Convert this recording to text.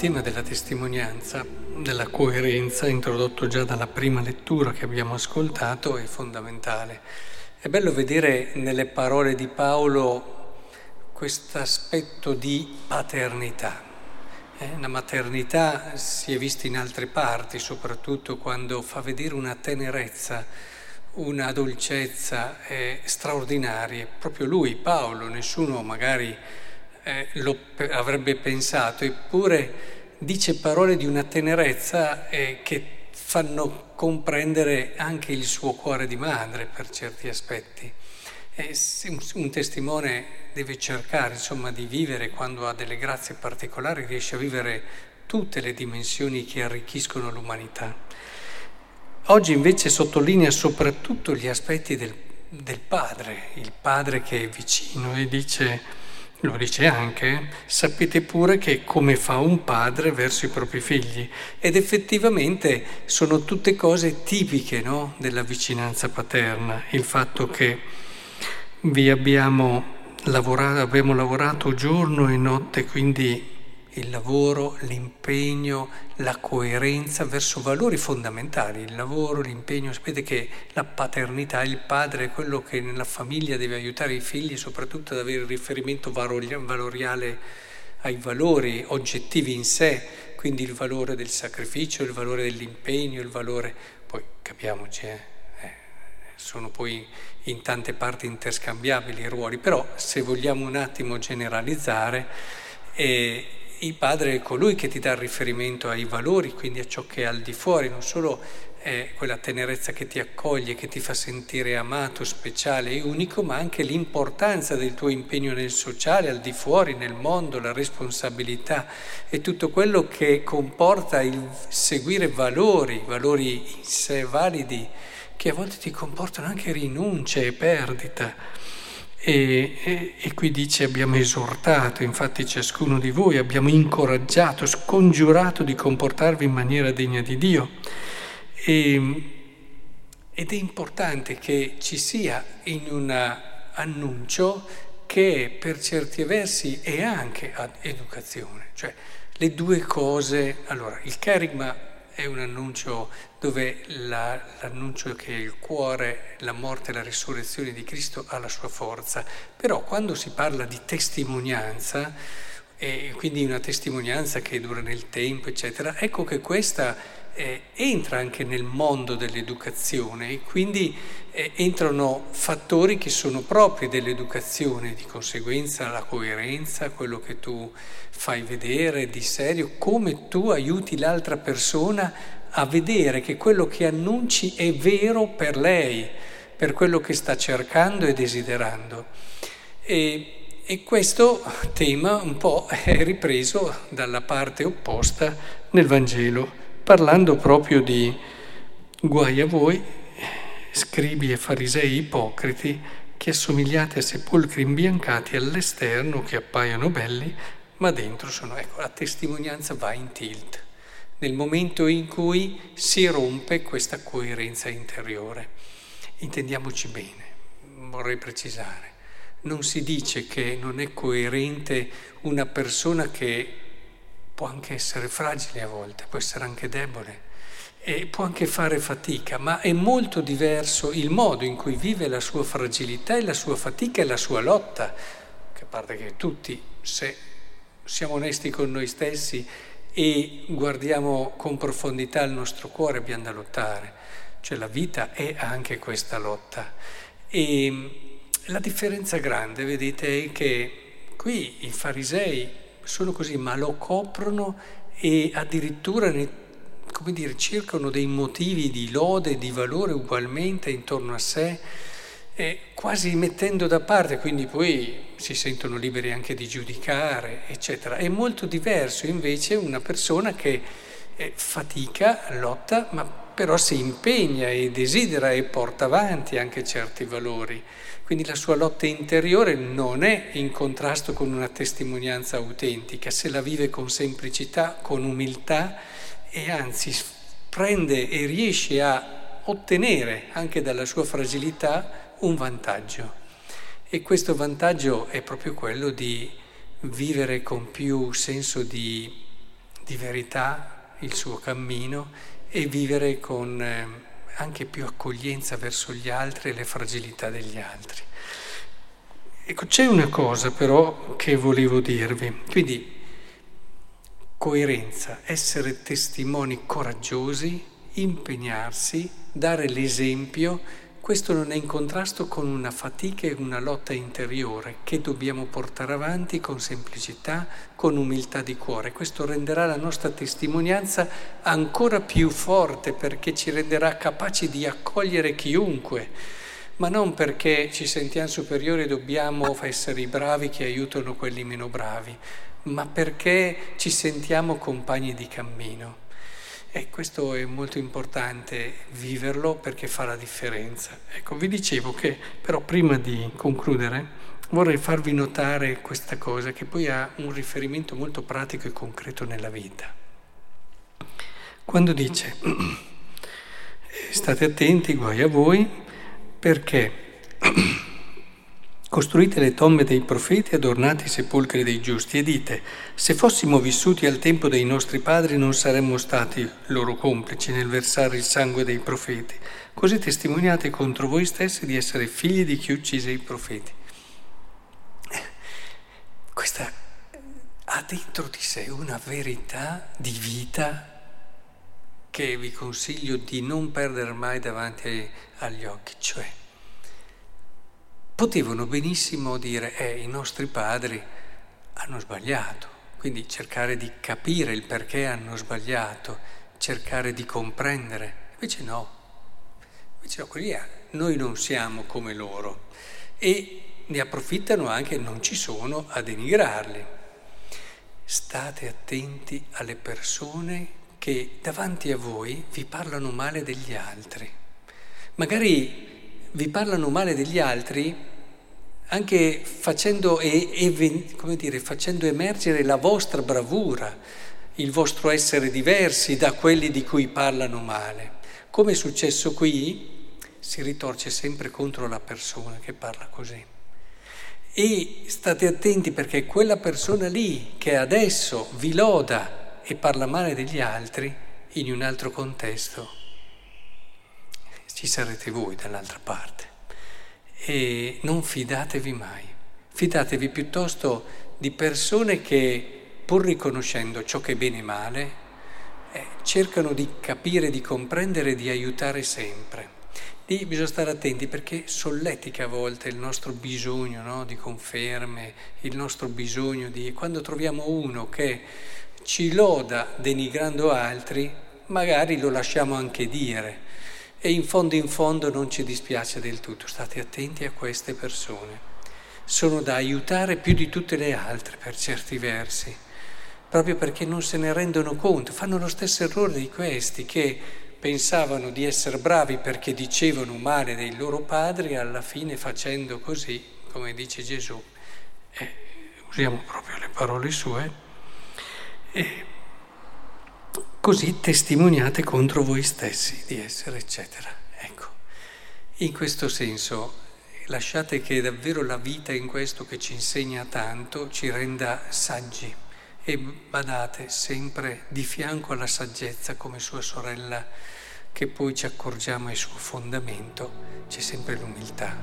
Tema della testimonianza, della coerenza, introdotto già dalla prima lettura che abbiamo ascoltato, è fondamentale. È bello vedere nelle parole di Paolo questo aspetto di paternità. Eh, la maternità si è vista in altre parti, soprattutto quando fa vedere una tenerezza, una dolcezza eh, straordinarie. Proprio lui, Paolo, nessuno magari eh, lo avrebbe pensato, eppure dice parole di una tenerezza eh, che fanno comprendere anche il suo cuore di madre per certi aspetti. Eh, un testimone deve cercare insomma, di vivere quando ha delle grazie particolari, riesce a vivere tutte le dimensioni che arricchiscono l'umanità. Oggi invece sottolinea soprattutto gli aspetti del, del padre, il padre che è vicino e dice lo dice anche, sapete pure che come fa un padre verso i propri figli. Ed effettivamente sono tutte cose tipiche no? della vicinanza paterna, il fatto che vi abbiamo lavorato, abbiamo lavorato giorno e notte, quindi il lavoro, l'impegno, la coerenza verso valori fondamentali, il lavoro, l'impegno. Sapete che la paternità, il padre è quello che nella famiglia deve aiutare i figli soprattutto ad avere il riferimento valoriale ai valori oggettivi in sé, quindi il valore del sacrificio, il valore dell'impegno, il valore, poi capiamoci, eh, eh, sono poi in tante parti interscambiabili i ruoli, però se vogliamo un attimo generalizzare, eh, il padre è colui che ti dà riferimento ai valori, quindi a ciò che è al di fuori, non solo è quella tenerezza che ti accoglie, che ti fa sentire amato, speciale e unico, ma anche l'importanza del tuo impegno nel sociale, al di fuori, nel mondo, la responsabilità e tutto quello che comporta il seguire valori, valori in sé validi, che a volte ti comportano anche rinunce e perdita. E, e, e, qui dice abbiamo esortato, infatti ciascuno di voi, abbiamo incoraggiato, scongiurato di comportarvi in maniera degna di Dio. E, ed è importante che ci sia in un annuncio che per certi versi è anche educazione, cioè le due cose, allora il carigma è un annuncio dove la, l'annuncio che il cuore, la morte e la risurrezione di Cristo ha la sua forza. Però quando si parla di testimonianza, e quindi una testimonianza che dura nel tempo, eccetera, ecco che questa eh, entra anche nel mondo dell'educazione e quindi eh, entrano fattori che sono propri dell'educazione, di conseguenza la coerenza, quello che tu fai vedere di serio, come tu aiuti l'altra persona a vedere che quello che annunci è vero per lei, per quello che sta cercando e desiderando. E, e questo tema un po' è ripreso dalla parte opposta nel Vangelo parlando proprio di guai a voi, scribi e farisei ipocriti, che assomigliate a sepolcri imbiancati all'esterno che appaiono belli, ma dentro sono, ecco, la testimonianza va in tilt, nel momento in cui si rompe questa coerenza interiore. Intendiamoci bene, vorrei precisare, non si dice che non è coerente una persona che può anche essere fragile a volte, può essere anche debole e può anche fare fatica, ma è molto diverso il modo in cui vive la sua fragilità e la sua fatica e la sua lotta, che a parte che tutti, se siamo onesti con noi stessi e guardiamo con profondità il nostro cuore, abbiamo da lottare, cioè la vita è anche questa lotta. E la differenza grande, vedete, è che qui i farisei sono così, ma lo coprono e addirittura ne, come dire, cercano dei motivi di lode, di valore ugualmente intorno a sé, eh, quasi mettendo da parte, quindi poi si sentono liberi anche di giudicare, eccetera. È molto diverso invece una persona che eh, fatica, lotta, ma però si impegna e desidera e porta avanti anche certi valori. Quindi la sua lotta interiore non è in contrasto con una testimonianza autentica, se la vive con semplicità, con umiltà e anzi prende e riesce a ottenere anche dalla sua fragilità un vantaggio. E questo vantaggio è proprio quello di vivere con più senso di, di verità il suo cammino e vivere con eh, anche più accoglienza verso gli altri e le fragilità degli altri. Ecco, c'è una cosa però che volevo dirvi, quindi coerenza, essere testimoni coraggiosi, impegnarsi, dare l'esempio, questo non è in contrasto con una fatica e una lotta interiore che dobbiamo portare avanti con semplicità, con umiltà di cuore. Questo renderà la nostra testimonianza ancora più forte perché ci renderà capaci di accogliere chiunque ma non perché ci sentiamo superiori e dobbiamo essere i bravi che aiutano quelli meno bravi, ma perché ci sentiamo compagni di cammino. E questo è molto importante viverlo perché fa la differenza. Ecco, vi dicevo che però prima di concludere vorrei farvi notare questa cosa che poi ha un riferimento molto pratico e concreto nella vita. Quando dice state attenti, guai a voi, perché costruite le tombe dei profeti, adornate i sepolcri dei giusti e dite, se fossimo vissuti al tempo dei nostri padri non saremmo stati loro complici nel versare il sangue dei profeti, così testimoniate contro voi stessi di essere figli di chi uccise i profeti. Questa ha dentro di sé una verità di vita che vi consiglio di non perdere mai davanti agli occhi, cioè potevano benissimo dire eh, i nostri padri hanno sbagliato, quindi cercare di capire il perché hanno sbagliato, cercare di comprendere, invece no, invece no, quelli noi non siamo come loro e ne approfittano anche, non ci sono, a denigrarli. State attenti alle persone che davanti a voi vi parlano male degli altri. Magari vi parlano male degli altri anche facendo, e, e, dire, facendo emergere la vostra bravura, il vostro essere diversi da quelli di cui parlano male. Come è successo qui, si ritorce sempre contro la persona che parla così. E state attenti perché quella persona lì che adesso vi loda e parla male degli altri in un altro contesto, ci sarete voi dall'altra parte. E non fidatevi mai, fidatevi piuttosto di persone che, pur riconoscendo ciò che è bene e male, eh, cercano di capire, di comprendere, di aiutare sempre. Lì bisogna stare attenti perché solletica a volte il nostro bisogno no? di conferme, il nostro bisogno di... Quando troviamo uno che ci loda denigrando altri, magari lo lasciamo anche dire e in fondo in fondo non ci dispiace del tutto. State attenti a queste persone. Sono da aiutare più di tutte le altre per certi versi, proprio perché non se ne rendono conto, fanno lo stesso errore di questi che pensavano di essere bravi perché dicevano male dei loro padri, alla fine facendo così, come dice Gesù, eh, usiamo proprio le parole sue, e così testimoniate contro voi stessi di essere, eccetera. Ecco, in questo senso lasciate che davvero la vita in questo che ci insegna tanto ci renda saggi e badate sempre di fianco alla saggezza come sua sorella che poi ci accorgiamo è il suo fondamento, c'è sempre l'umiltà.